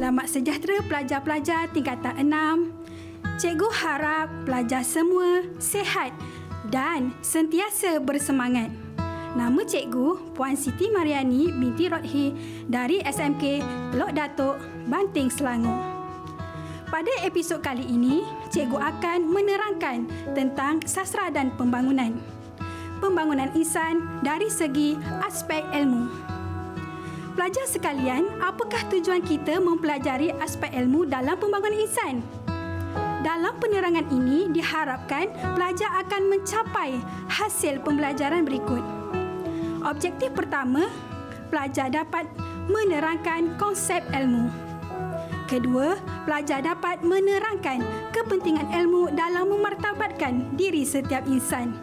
Selamat sejahtera pelajar-pelajar tingkatan enam. Cikgu harap pelajar semua sehat dan sentiasa bersemangat. Nama cikgu Puan Siti Mariani binti Rodhi dari SMK Lok Datuk, Banting, Selangor. Pada episod kali ini, cikgu akan menerangkan tentang sastra dan pembangunan. Pembangunan insan dari segi aspek ilmu. Pelajar sekalian, apakah tujuan kita mempelajari aspek ilmu dalam pembangunan insan? Dalam penerangan ini diharapkan pelajar akan mencapai hasil pembelajaran berikut. Objektif pertama, pelajar dapat menerangkan konsep ilmu. Kedua, pelajar dapat menerangkan kepentingan ilmu dalam memartabatkan diri setiap insan.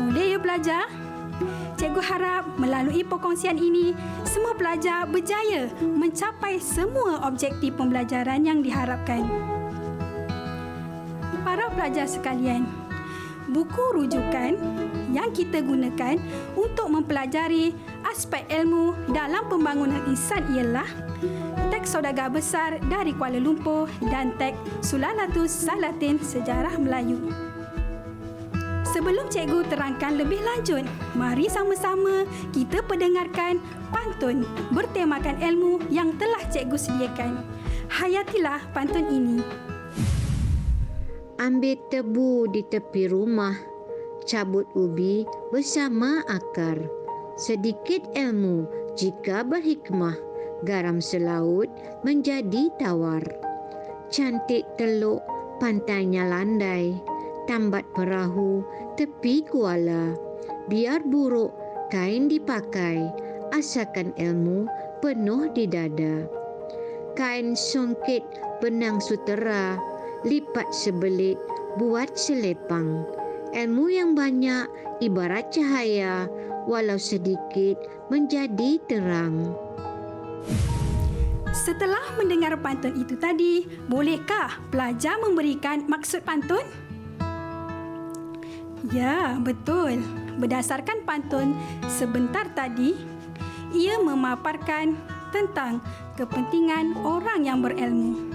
Boleh ya pelajar? Cikgu harap melalui perkongsian ini, semua pelajar berjaya mencapai semua objektif pembelajaran yang diharapkan. Para pelajar sekalian, buku rujukan yang kita gunakan untuk mempelajari aspek ilmu dalam pembangunan insan ialah teks Saudagar Besar dari Kuala Lumpur dan teks Sulalatus Salatin Sejarah Melayu. Sebelum cikgu terangkan lebih lanjut, mari sama-sama kita pendengarkan pantun bertemakan ilmu yang telah cikgu sediakan. Hayatilah pantun ini. Ambil tebu di tepi rumah, cabut ubi bersama akar. Sedikit ilmu jika berhikmah, garam selaut menjadi tawar. Cantik teluk, pantainya landai, tambat perahu tepi kuala. Biar buruk kain dipakai, asalkan ilmu penuh di dada. Kain songkit benang sutera, lipat sebelit, buat selepang. Ilmu yang banyak ibarat cahaya, walau sedikit menjadi terang. Setelah mendengar pantun itu tadi, bolehkah pelajar memberikan maksud pantun? Ya, betul. Berdasarkan pantun sebentar tadi, ia memaparkan tentang kepentingan orang yang berilmu.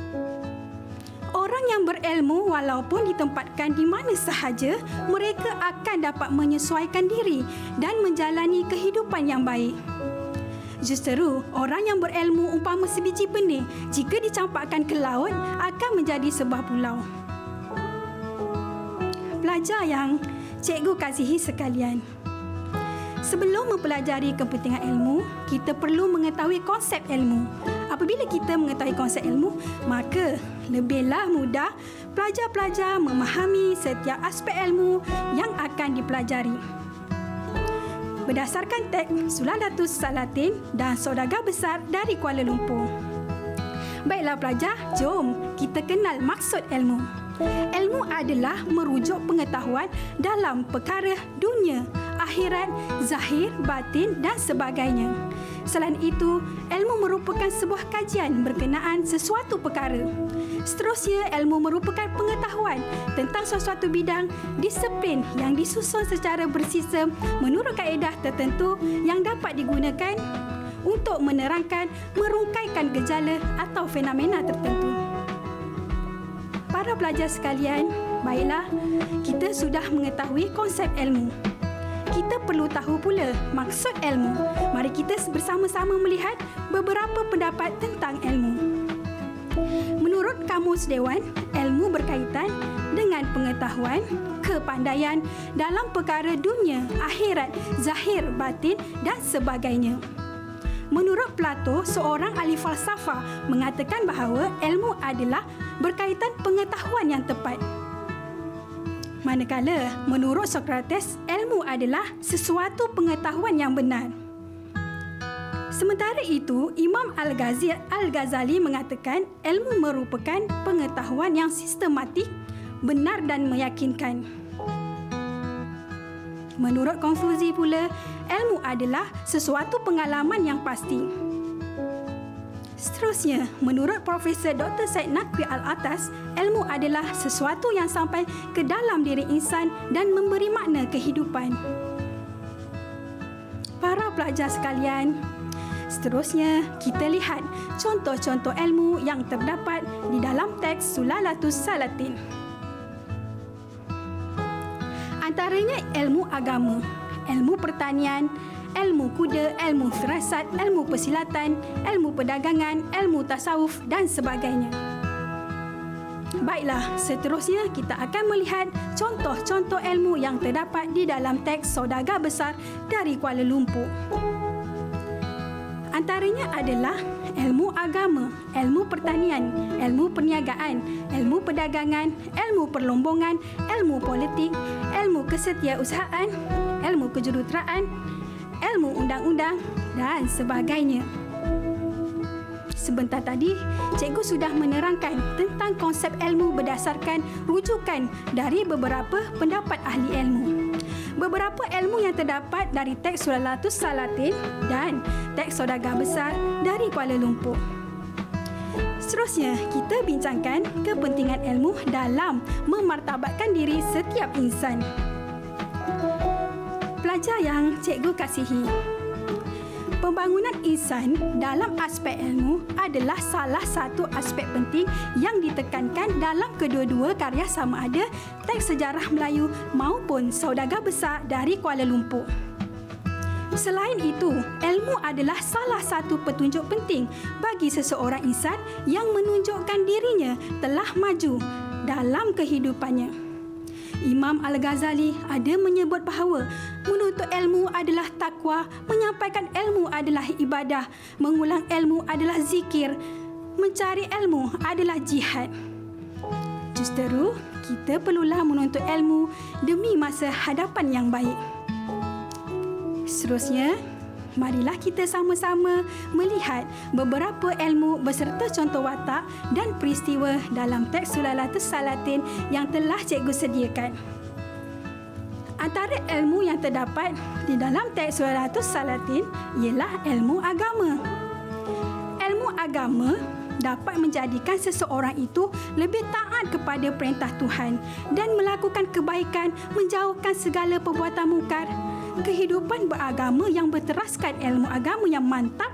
Orang yang berilmu walaupun ditempatkan di mana sahaja, mereka akan dapat menyesuaikan diri dan menjalani kehidupan yang baik. Justeru, orang yang berilmu umpama sebiji benih, jika dicampakkan ke laut, akan menjadi sebuah pulau. Pelajar yang cikgu kasihi sekalian. Sebelum mempelajari kepentingan ilmu, kita perlu mengetahui konsep ilmu. Apabila kita mengetahui konsep ilmu, maka lebihlah mudah pelajar-pelajar memahami setiap aspek ilmu yang akan dipelajari. Berdasarkan teks Sulalatus Salatin dan Saudagar Besar dari Kuala Lumpur. Baiklah pelajar, jom kita kenal maksud ilmu. Ilmu adalah merujuk pengetahuan dalam perkara dunia, akhirat, zahir, batin dan sebagainya. Selain itu, ilmu merupakan sebuah kajian berkenaan sesuatu perkara. Seterusnya, ilmu merupakan pengetahuan tentang sesuatu bidang disiplin yang disusun secara bersistem menurut kaedah tertentu yang dapat digunakan untuk menerangkan merungkaikan gejala atau fenomena tertentu. Para pelajar sekalian, baiklah, kita sudah mengetahui konsep ilmu kita perlu tahu pula maksud ilmu. Mari kita bersama-sama melihat beberapa pendapat tentang ilmu. Menurut Kamus Dewan, ilmu berkaitan dengan pengetahuan, kepandaian dalam perkara dunia, akhirat, zahir, batin dan sebagainya. Menurut Plato, seorang ahli falsafah mengatakan bahawa ilmu adalah berkaitan pengetahuan yang tepat. Manakala menurut Sokrates, ilmu adalah sesuatu pengetahuan yang benar. Sementara itu, Imam Al-Ghazali mengatakan ilmu merupakan pengetahuan yang sistematik, benar dan meyakinkan. Menurut Konfusi pula, ilmu adalah sesuatu pengalaman yang pasti. Seterusnya, menurut Profesor Dr. Said Nakwi Al-Atas, ilmu adalah sesuatu yang sampai ke dalam diri insan dan memberi makna kehidupan. Para pelajar sekalian, Seterusnya, kita lihat contoh-contoh ilmu yang terdapat di dalam teks Sulalatus Salatin. Antaranya ilmu agama, ilmu pertanian, ilmu kuda, ilmu firasat, ilmu persilatan, ilmu perdagangan, ilmu tasawuf dan sebagainya. Baiklah, seterusnya kita akan melihat contoh-contoh ilmu yang terdapat di dalam teks Saudagar Besar dari Kuala Lumpur. Antaranya adalah ilmu agama, ilmu pertanian, ilmu perniagaan, ilmu perdagangan, ilmu perlombongan, ilmu politik, ilmu kesetiausahaan, ilmu kejuruteraan, ilmu undang-undang dan sebagainya. Sebentar tadi, cikgu sudah menerangkan tentang konsep ilmu berdasarkan rujukan dari beberapa pendapat ahli ilmu beberapa ilmu yang terdapat dari teks Sulalatus Salatin dan teks Saudagar Besar dari Kuala Lumpur. Seterusnya, kita bincangkan kepentingan ilmu dalam memartabatkan diri setiap insan. Pelajar yang cikgu kasihi, Pembangunan insan dalam aspek ilmu adalah salah satu aspek penting yang ditekankan dalam kedua-dua karya sama ada teks sejarah Melayu maupun saudagar besar dari Kuala Lumpur. Selain itu, ilmu adalah salah satu petunjuk penting bagi seseorang insan yang menunjukkan dirinya telah maju dalam kehidupannya. Imam Al-Ghazali ada menyebut bahawa menuntut ilmu adalah takwa, menyampaikan ilmu adalah ibadah, mengulang ilmu adalah zikir, mencari ilmu adalah jihad. Justeru, kita perlulah menuntut ilmu demi masa hadapan yang baik. Seterusnya, marilah kita sama-sama melihat beberapa ilmu beserta contoh watak dan peristiwa dalam teks Sulalatus Salatin yang telah cikgu sediakan. Antara ilmu yang terdapat di dalam teks Sulalatus Salatin ialah ilmu agama. Ilmu agama dapat menjadikan seseorang itu lebih taat kepada perintah Tuhan dan melakukan kebaikan menjauhkan segala perbuatan mungkar kehidupan beragama yang berteraskan ilmu agama yang mantap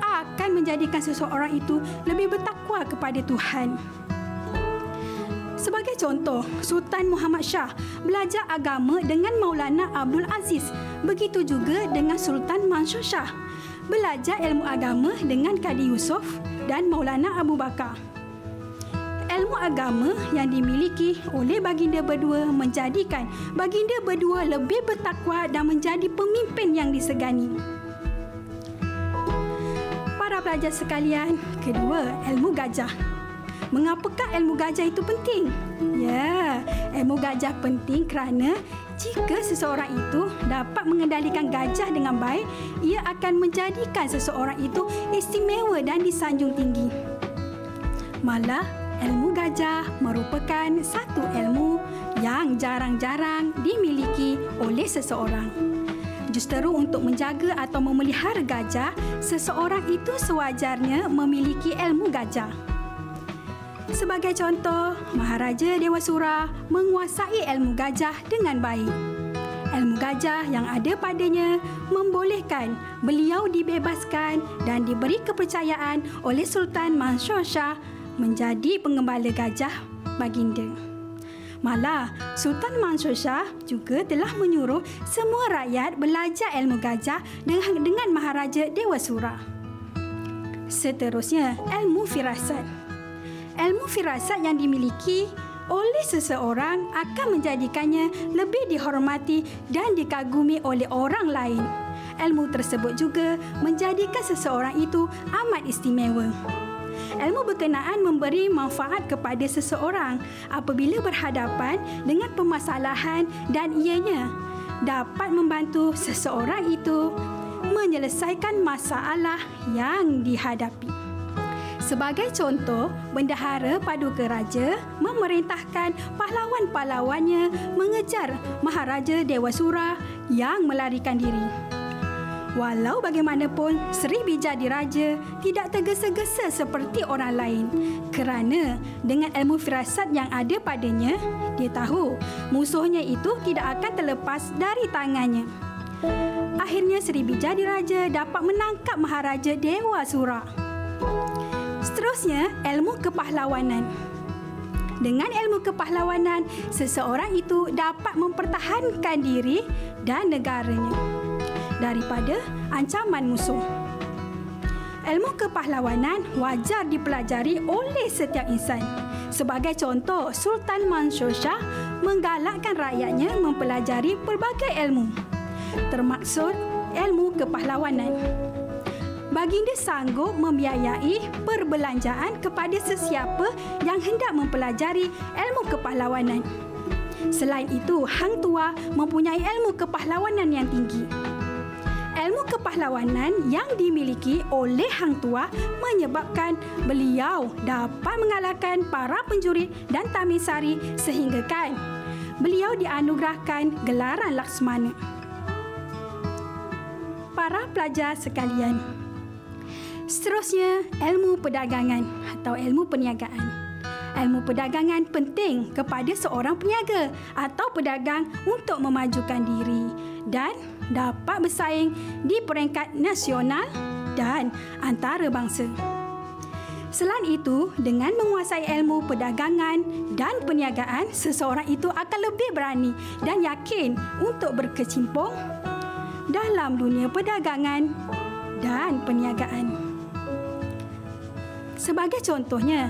akan menjadikan seseorang itu lebih bertakwa kepada Tuhan. Sebagai contoh, Sultan Muhammad Shah belajar agama dengan Maulana Abdul Aziz. Begitu juga dengan Sultan Mansur Shah belajar ilmu agama dengan Kadi Yusof dan Maulana Abu Bakar ilmu agama yang dimiliki oleh baginda berdua menjadikan baginda berdua lebih bertakwa dan menjadi pemimpin yang disegani. Para pelajar sekalian, kedua, ilmu gajah. Mengapakah ilmu gajah itu penting? Ya, ilmu gajah penting kerana jika seseorang itu dapat mengendalikan gajah dengan baik, ia akan menjadikan seseorang itu istimewa dan disanjung tinggi. Malah, ilmu gajah merupakan satu ilmu yang jarang-jarang dimiliki oleh seseorang. Justeru untuk menjaga atau memelihara gajah, seseorang itu sewajarnya memiliki ilmu gajah. Sebagai contoh, Maharaja Dewa Sura menguasai ilmu gajah dengan baik. Ilmu gajah yang ada padanya membolehkan beliau dibebaskan dan diberi kepercayaan oleh Sultan Mansur Shah menjadi pengembala gajah baginda. Malah, Sultan Mansur Shah juga telah menyuruh semua rakyat belajar ilmu gajah dengan, dengan Maharaja Dewa Sura. Seterusnya, ilmu firasat. Ilmu firasat yang dimiliki oleh seseorang akan menjadikannya lebih dihormati dan dikagumi oleh orang lain. Ilmu tersebut juga menjadikan seseorang itu amat istimewa ilmu berkenaan memberi manfaat kepada seseorang apabila berhadapan dengan permasalahan dan ianya dapat membantu seseorang itu menyelesaikan masalah yang dihadapi. Sebagai contoh, Bendahara Paduka Raja memerintahkan pahlawan-pahlawannya mengejar Maharaja Dewa Sura yang melarikan diri. Walau bagaimanapun, Seri Bija Diraja tidak tergesa-gesa seperti orang lain kerana dengan ilmu firasat yang ada padanya, dia tahu musuhnya itu tidak akan terlepas dari tangannya. Akhirnya Sri Bijadi Raja dapat menangkap Maharaja Dewa Sura. Seterusnya, ilmu kepahlawanan. Dengan ilmu kepahlawanan, seseorang itu dapat mempertahankan diri dan negaranya daripada ancaman musuh. Ilmu kepahlawanan wajar dipelajari oleh setiap insan. Sebagai contoh, Sultan Mansur Shah menggalakkan rakyatnya mempelajari pelbagai ilmu, termaksud ilmu kepahlawanan. Baginda sanggup membiayai perbelanjaan kepada sesiapa yang hendak mempelajari ilmu kepahlawanan. Selain itu, Hang Tua mempunyai ilmu kepahlawanan yang tinggi. Kepahlawanan yang dimiliki oleh Hang Tua menyebabkan beliau dapat mengalahkan para penjurit dan tamisari sehinggakan beliau dianugerahkan gelaran Laksmana. Para pelajar sekalian, seterusnya ilmu perdagangan atau ilmu perniagaan. Ilmu perdagangan penting kepada seorang peniaga atau pedagang untuk memajukan diri dan dapat bersaing di peringkat nasional dan antarabangsa. Selain itu, dengan menguasai ilmu perdagangan dan perniagaan, seseorang itu akan lebih berani dan yakin untuk berkecimpung dalam dunia perdagangan dan perniagaan. Sebagai contohnya,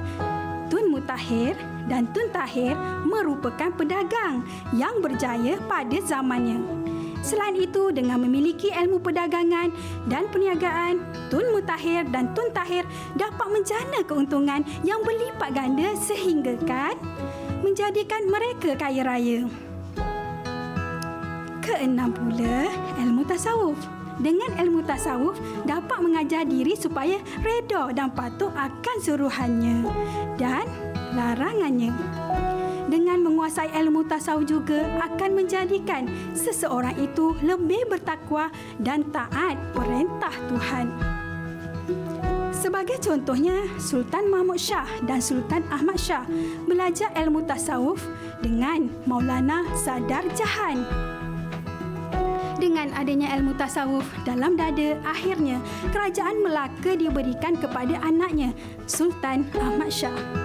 Tun Mutahir dan Tun Tahir merupakan pedagang yang berjaya pada zamannya. Selain itu, dengan memiliki ilmu perdagangan dan perniagaan, Tun Mutahir dan Tun Tahir dapat menjana keuntungan yang berlipat ganda sehinggakan menjadikan mereka kaya raya. Keenam pula, ilmu tasawuf. Dengan ilmu tasawuf dapat mengajar diri supaya reda dan patuh akan suruhannya dan larangannya. Dengan menguasai ilmu tasawuf juga akan menjadikan seseorang itu lebih bertakwa dan taat perintah Tuhan. Sebagai contohnya, Sultan Mahmud Shah dan Sultan Ahmad Shah belajar ilmu tasawuf dengan Maulana Sadar Jahan. Dengan adanya ilmu tasawuf dalam dada, akhirnya kerajaan Melaka diberikan kepada anaknya, Sultan Ahmad Shah.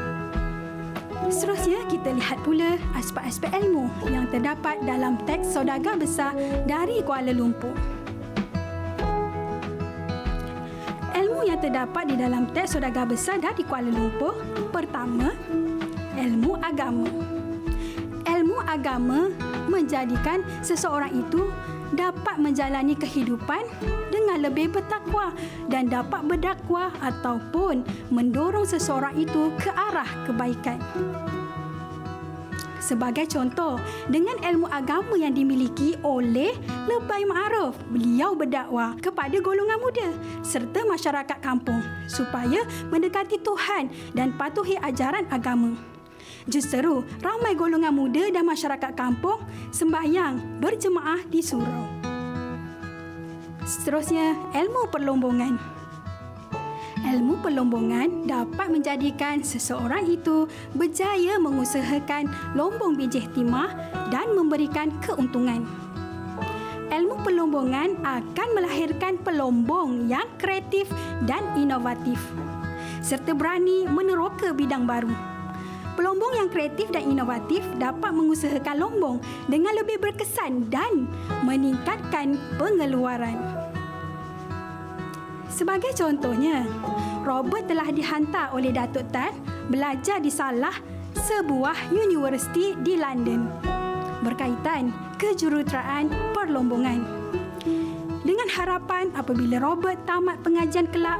Seterusnya, kita lihat pula aspek-aspek ilmu yang terdapat dalam teks Saudagar Besar dari Kuala Lumpur. Ilmu yang terdapat di dalam teks Saudagar Besar dari Kuala Lumpur, pertama, ilmu agama. Ilmu agama menjadikan seseorang itu dapat menjalani kehidupan dengan lebih bertakwa dan dapat berdakwah ataupun mendorong seseorang itu ke arah kebaikan. Sebagai contoh, dengan ilmu agama yang dimiliki oleh Lebay Ma'aruf, beliau berdakwah kepada golongan muda serta masyarakat kampung supaya mendekati Tuhan dan patuhi ajaran agama. Justeru, ramai golongan muda dan masyarakat kampung sembahyang berjemaah di surau. Seterusnya, ilmu perlombongan. Ilmu perlombongan dapat menjadikan seseorang itu berjaya mengusahakan lombong bijih timah dan memberikan keuntungan. Ilmu perlombongan akan melahirkan pelombong yang kreatif dan inovatif serta berani meneroka bidang baru. Pelombong yang kreatif dan inovatif dapat mengusahakan lombong dengan lebih berkesan dan meningkatkan pengeluaran. Sebagai contohnya, Robert telah dihantar oleh Datuk Tan belajar di salah sebuah universiti di London berkaitan kejuruteraan perlombongan. Dengan harapan apabila Robert tamat pengajian kelak,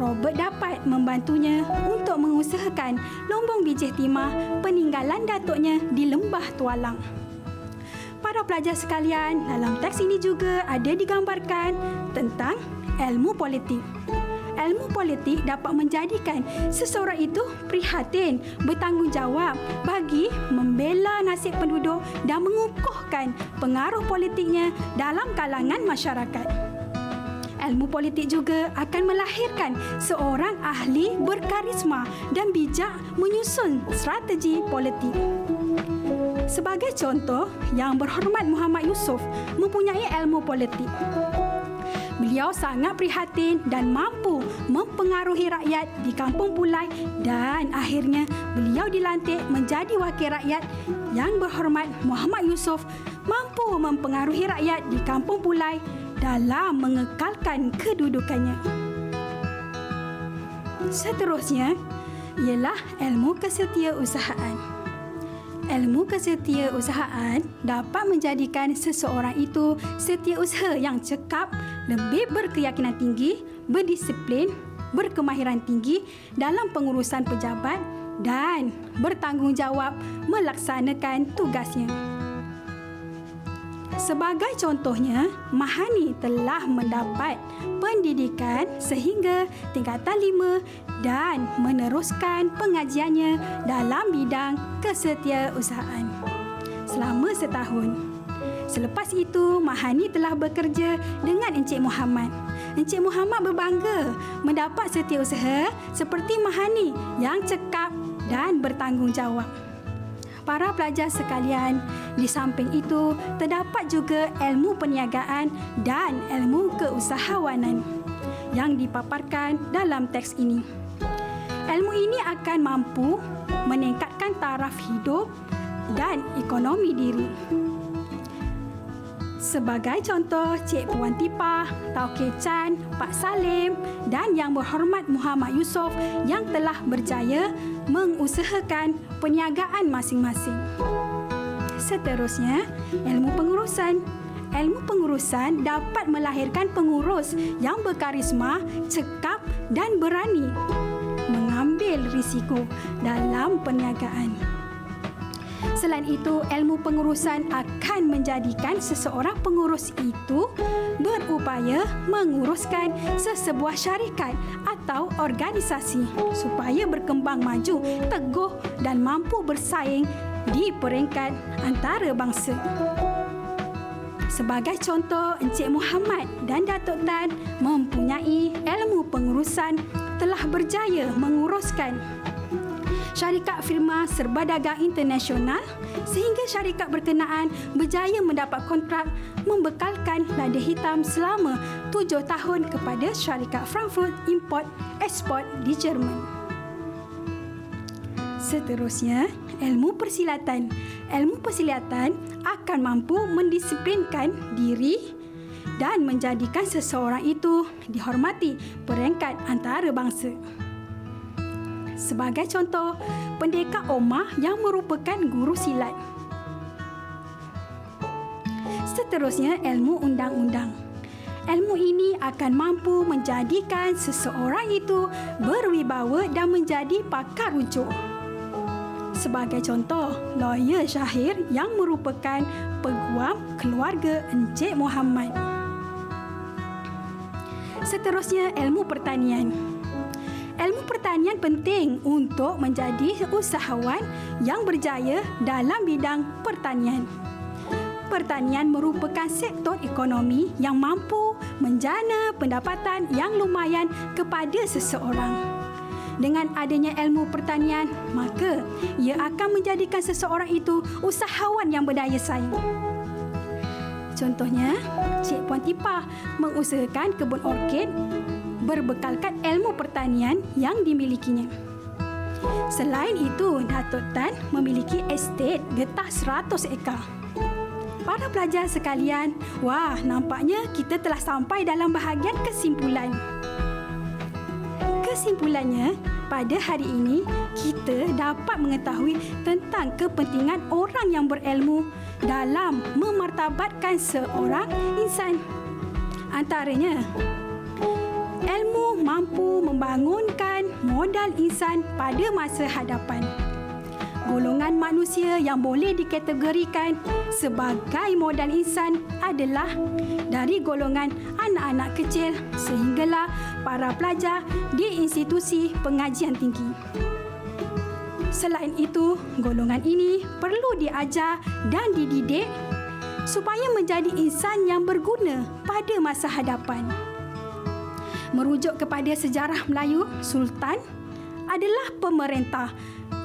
Robert dapat membantunya untuk mengusahakan lombong bijih timah peninggalan datuknya di Lembah Tualang. Para pelajar sekalian, dalam teks ini juga ada digambarkan tentang ilmu politik. Ilmu politik dapat menjadikan seseorang itu prihatin, bertanggungjawab bagi membela nasib penduduk dan mengukuhkan pengaruh politiknya dalam kalangan masyarakat ilmu politik juga akan melahirkan seorang ahli berkarisma dan bijak menyusun strategi politik. Sebagai contoh, Yang Berhormat Muhammad Yusof mempunyai ilmu politik. Beliau sangat prihatin dan mampu mempengaruhi rakyat di Kampung Pulai dan akhirnya beliau dilantik menjadi wakil rakyat yang berhormat Muhammad Yusof mampu mempengaruhi rakyat di Kampung Pulai dalam mengekalkan kedudukannya. Seterusnya ialah ilmu kesetiausahaan. Ilmu kesetiausahaan dapat menjadikan seseorang itu setiausaha yang cekap, lebih berkeyakinan tinggi, berdisiplin, berkemahiran tinggi dalam pengurusan pejabat dan bertanggungjawab melaksanakan tugasnya. Sebagai contohnya, Mahani telah mendapat pendidikan sehingga tingkatan lima dan meneruskan pengajiannya dalam bidang kesetiausahaan selama setahun. Selepas itu, Mahani telah bekerja dengan Encik Muhammad. Encik Muhammad berbangga mendapat setiausaha seperti Mahani yang cekap dan bertanggungjawab para pelajar sekalian, di samping itu terdapat juga ilmu perniagaan dan ilmu keusahawanan yang dipaparkan dalam teks ini. Ilmu ini akan mampu meningkatkan taraf hidup dan ekonomi diri. Sebagai contoh, Cik Puan Tipah, Tauke Chan, Pak Salim dan Yang Berhormat Muhammad Yusof yang telah berjaya mengusahakan perniagaan masing-masing. Seterusnya, ilmu pengurusan. Ilmu pengurusan dapat melahirkan pengurus yang berkarisma, cekap dan berani mengambil risiko dalam perniagaan. Selain itu, ilmu pengurusan akan menjadikan seseorang pengurus itu berupaya menguruskan sesebuah syarikat atau organisasi supaya berkembang maju, teguh dan mampu bersaing di peringkat antarabangsa. Sebagai contoh, Encik Muhammad dan Datuk Tan mempunyai ilmu pengurusan telah berjaya menguruskan syarikat firma serba dagang internasional sehingga syarikat berkenaan berjaya mendapat kontrak membekalkan lada hitam selama tujuh tahun kepada syarikat Frankfurt Import Export di Jerman. Seterusnya, ilmu persilatan. Ilmu persilatan akan mampu mendisiplinkan diri dan menjadikan seseorang itu dihormati peringkat antarabangsa. Sebagai contoh, pendekar Omah yang merupakan guru silat. Seterusnya, ilmu undang-undang. Ilmu ini akan mampu menjadikan seseorang itu berwibawa dan menjadi pakar rujuk. Sebagai contoh, lawyer Syahir yang merupakan peguam keluarga Encik Muhammad. Seterusnya, ilmu pertanian. Ilmu pertanian penting untuk menjadi usahawan yang berjaya dalam bidang pertanian. Pertanian merupakan sektor ekonomi yang mampu menjana pendapatan yang lumayan kepada seseorang. Dengan adanya ilmu pertanian, maka ia akan menjadikan seseorang itu usahawan yang berdaya saing. Contohnya, Cik Puan Tipah mengusahakan kebun orkid berbekalkan ilmu pertanian yang dimilikinya. Selain itu, Datuk Tan memiliki estet getah 100 ekar. Para pelajar sekalian, wah nampaknya kita telah sampai dalam bahagian kesimpulan. Kesimpulannya, pada hari ini kita dapat mengetahui tentang kepentingan orang yang berilmu dalam memartabatkan seorang insan. Antaranya, ilmu mampu membangunkan modal insan pada masa hadapan. Golongan manusia yang boleh dikategorikan sebagai modal insan adalah dari golongan anak-anak kecil sehinggalah para pelajar di institusi pengajian tinggi. Selain itu, golongan ini perlu diajar dan dididik supaya menjadi insan yang berguna pada masa hadapan merujuk kepada sejarah Melayu, Sultan adalah pemerintah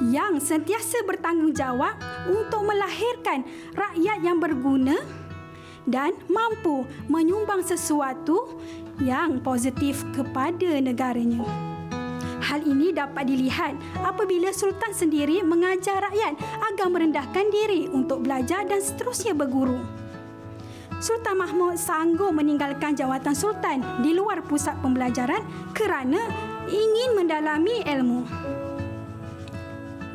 yang sentiasa bertanggungjawab untuk melahirkan rakyat yang berguna dan mampu menyumbang sesuatu yang positif kepada negaranya. Hal ini dapat dilihat apabila Sultan sendiri mengajar rakyat agar merendahkan diri untuk belajar dan seterusnya berguru. Sultan Mahmud sanggup meninggalkan jawatan Sultan di luar pusat pembelajaran kerana ingin mendalami ilmu.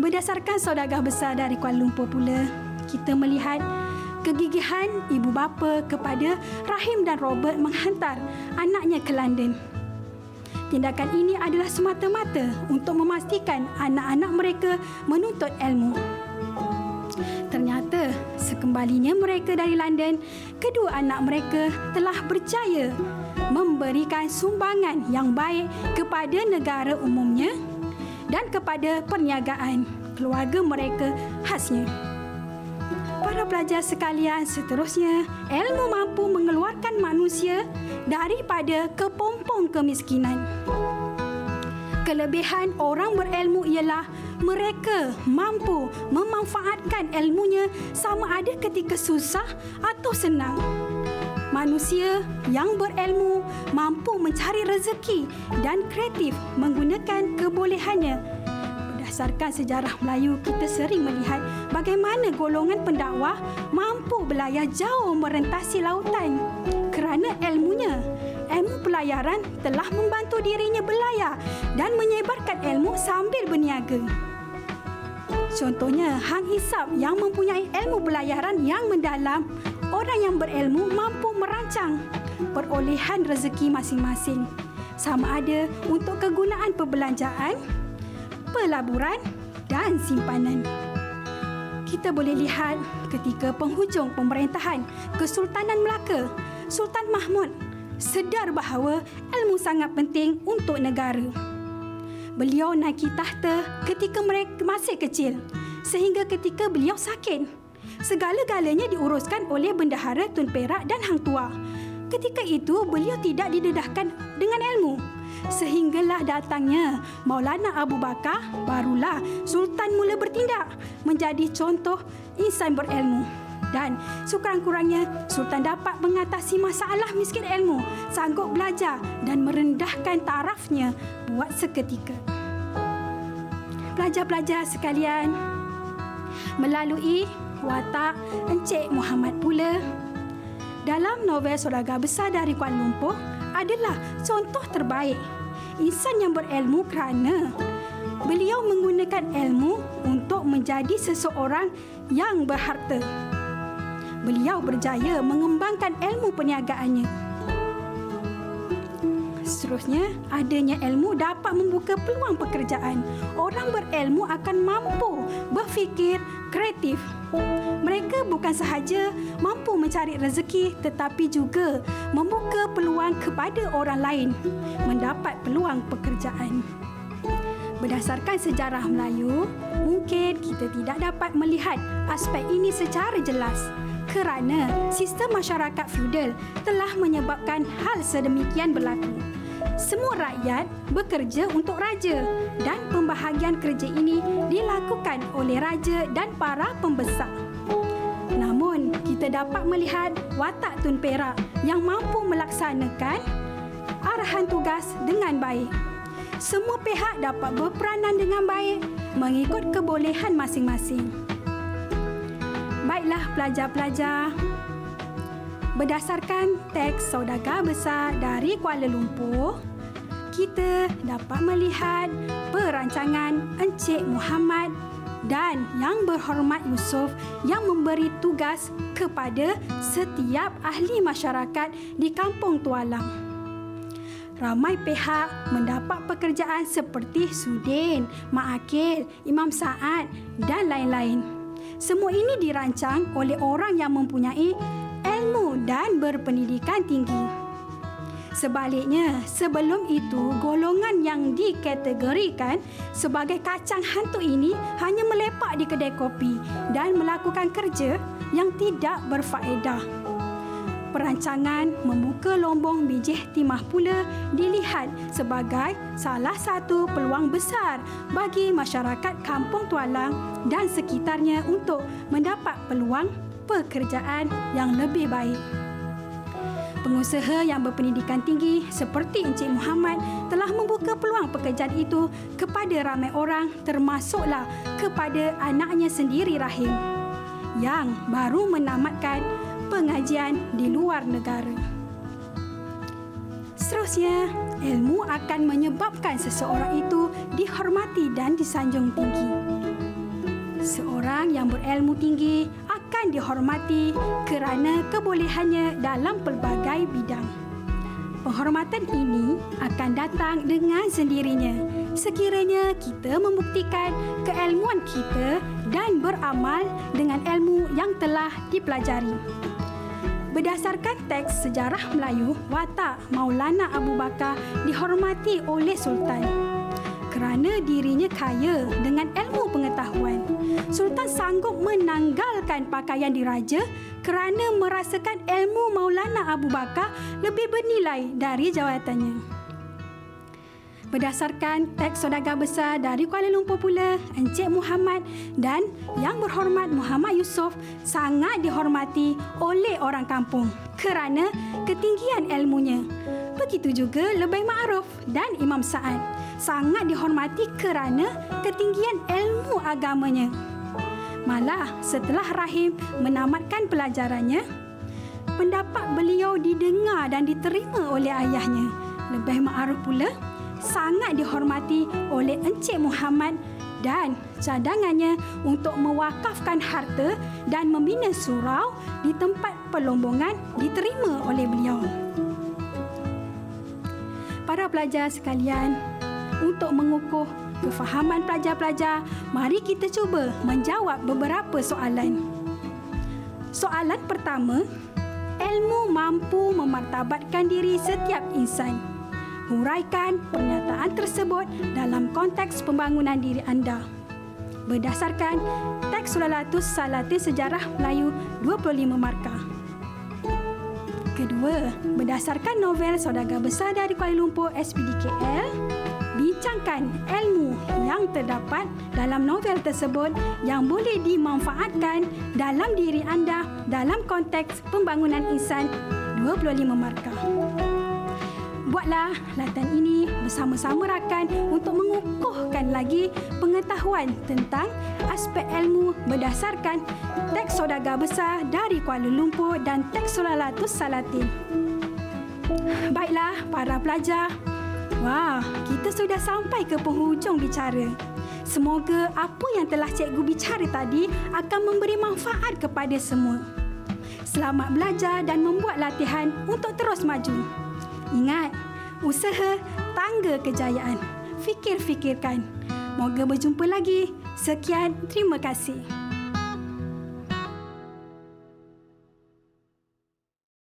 Berdasarkan saudagar besar dari Kuala Lumpur pula, kita melihat kegigihan ibu bapa kepada Rahim dan Robert menghantar anaknya ke London Tindakan ini adalah semata-mata untuk memastikan anak-anak mereka menuntut ilmu. Ternyata, sekembalinya mereka dari London, kedua anak mereka telah berjaya memberikan sumbangan yang baik kepada negara umumnya dan kepada perniagaan keluarga mereka khasnya. Para pelajar sekalian, seterusnya, ilmu mampu mengeluarkan manusia daripada kepompong kemiskinan. Kelebihan orang berilmu ialah mereka mampu memanfaatkan ilmunya sama ada ketika susah atau senang. Manusia yang berilmu mampu mencari rezeki dan kreatif menggunakan kebolehannya. Berdasarkan sejarah Melayu, kita sering melihat bagaimana golongan pendakwah mampu berlayar jauh merentasi lautan kerana ilmunya. Ilmu pelayaran telah membantu dirinya berlayar dan menyebarkan ilmu sambil berniaga. Contohnya, Hang Hisap yang mempunyai ilmu pelayaran yang mendalam, orang yang berilmu mampu merancang perolehan rezeki masing-masing. Sama ada untuk kegunaan perbelanjaan, pelaburan dan simpanan. Kita boleh lihat ketika penghujung pemerintahan Kesultanan Melaka, Sultan Mahmud sedar bahawa ilmu sangat penting untuk negara. Beliau naiki tahta ketika mereka masih kecil sehingga ketika beliau sakit, segala-galanya diuruskan oleh bendahara Tun Perak dan Hang Tua. Ketika itu beliau tidak didedahkan dengan ilmu Sehinggalah datangnya Maulana Abu Bakar, barulah Sultan mula bertindak menjadi contoh insan berilmu. Dan sekurang-kurangnya Sultan dapat mengatasi masalah miskin ilmu, sanggup belajar dan merendahkan tarafnya buat seketika. Pelajar-pelajar sekalian, melalui watak Encik Muhammad pula, dalam novel Saudagar Besar dari Kuala Lumpur, adalah contoh terbaik insan yang berilmu kerana beliau menggunakan ilmu untuk menjadi seseorang yang berharta. Beliau berjaya mengembangkan ilmu perniagaannya. Seterusnya, adanya ilmu dapat membuka peluang pekerjaan. Orang berilmu akan mampu berfikir kreatif mereka bukan sahaja mampu mencari rezeki tetapi juga membuka peluang kepada orang lain mendapat peluang pekerjaan. Berdasarkan sejarah Melayu, mungkin kita tidak dapat melihat aspek ini secara jelas kerana sistem masyarakat feudal telah menyebabkan hal sedemikian berlaku semua rakyat bekerja untuk raja dan pembahagian kerja ini dilakukan oleh raja dan para pembesar. Namun, kita dapat melihat watak Tun Perak yang mampu melaksanakan arahan tugas dengan baik. Semua pihak dapat berperanan dengan baik mengikut kebolehan masing-masing. Baiklah pelajar-pelajar, Berdasarkan teks saudagar besar dari Kuala Lumpur, kita dapat melihat perancangan Encik Muhammad dan Yang Berhormat Yusof yang memberi tugas kepada setiap ahli masyarakat di Kampung Tualang. Ramai pihak mendapat pekerjaan seperti Sudin, Mak Akil, Imam Saad dan lain-lain. Semua ini dirancang oleh orang yang mempunyai ilmu dan berpendidikan tinggi. Sebaliknya, sebelum itu, golongan yang dikategorikan sebagai kacang hantu ini hanya melepak di kedai kopi dan melakukan kerja yang tidak berfaedah. Perancangan membuka lombong bijih timah pula dilihat sebagai salah satu peluang besar bagi masyarakat Kampung Tualang dan sekitarnya untuk mendapat peluang pekerjaan yang lebih baik. Pengusaha yang berpendidikan tinggi seperti Encik Muhammad telah membuka peluang pekerjaan itu kepada ramai orang termasuklah kepada anaknya sendiri Rahim yang baru menamatkan pengajian di luar negara. Seterusnya, ilmu akan menyebabkan seseorang itu dihormati dan disanjung tinggi. Seorang yang berilmu tinggi akan dihormati kerana kebolehannya dalam pelbagai bidang. Penghormatan ini akan datang dengan sendirinya sekiranya kita membuktikan keilmuan kita dan beramal dengan ilmu yang telah dipelajari. Berdasarkan teks sejarah Melayu, watak Maulana Abu Bakar dihormati oleh Sultan kerana dirinya kaya dengan ilmu pengetahuan. Sultan sanggup menanggalkan pakaian diraja kerana merasakan ilmu Maulana Abu Bakar lebih bernilai dari jawatannya. Berdasarkan teks saudagar besar dari Kuala Lumpur pula, Encik Muhammad dan Yang Berhormat Muhammad Yusof sangat dihormati oleh orang kampung kerana ketinggian ilmunya. Begitu juga Lebay Ma'ruf dan Imam Sa'ad sangat dihormati kerana ketinggian ilmu agamanya. Malah setelah Rahim menamatkan pelajarannya, pendapat beliau didengar dan diterima oleh ayahnya. Lebih Ma'ruf pula sangat dihormati oleh Encik Muhammad dan cadangannya untuk mewakafkan harta dan membina surau di tempat pelombongan diterima oleh beliau. Para pelajar sekalian, untuk mengukuh kefahaman pelajar-pelajar, mari kita cuba menjawab beberapa soalan. Soalan pertama, ilmu mampu memartabatkan diri setiap insan huraikan pernyataan tersebut dalam konteks pembangunan diri anda. Berdasarkan teks Sulalatus Salatin Sejarah Melayu 25 markah. Kedua, berdasarkan novel Saudagar Besar dari Kuala Lumpur SPDKL, bincangkan ilmu yang terdapat dalam novel tersebut yang boleh dimanfaatkan dalam diri anda dalam konteks pembangunan insan 25 markah. Buatlah latihan ini bersama-sama rakan untuk mengukuhkan lagi pengetahuan tentang aspek ilmu berdasarkan teks saudagar besar dari Kuala Lumpur dan teks Sulalatus Salatin. Baiklah para pelajar. Wah, kita sudah sampai ke penghujung bicara. Semoga apa yang telah cikgu bicara tadi akan memberi manfaat kepada semua. Selamat belajar dan membuat latihan untuk terus maju. Ingat, usaha tangga kejayaan. Fikir-fikirkan. Moga berjumpa lagi. Sekian, terima kasih.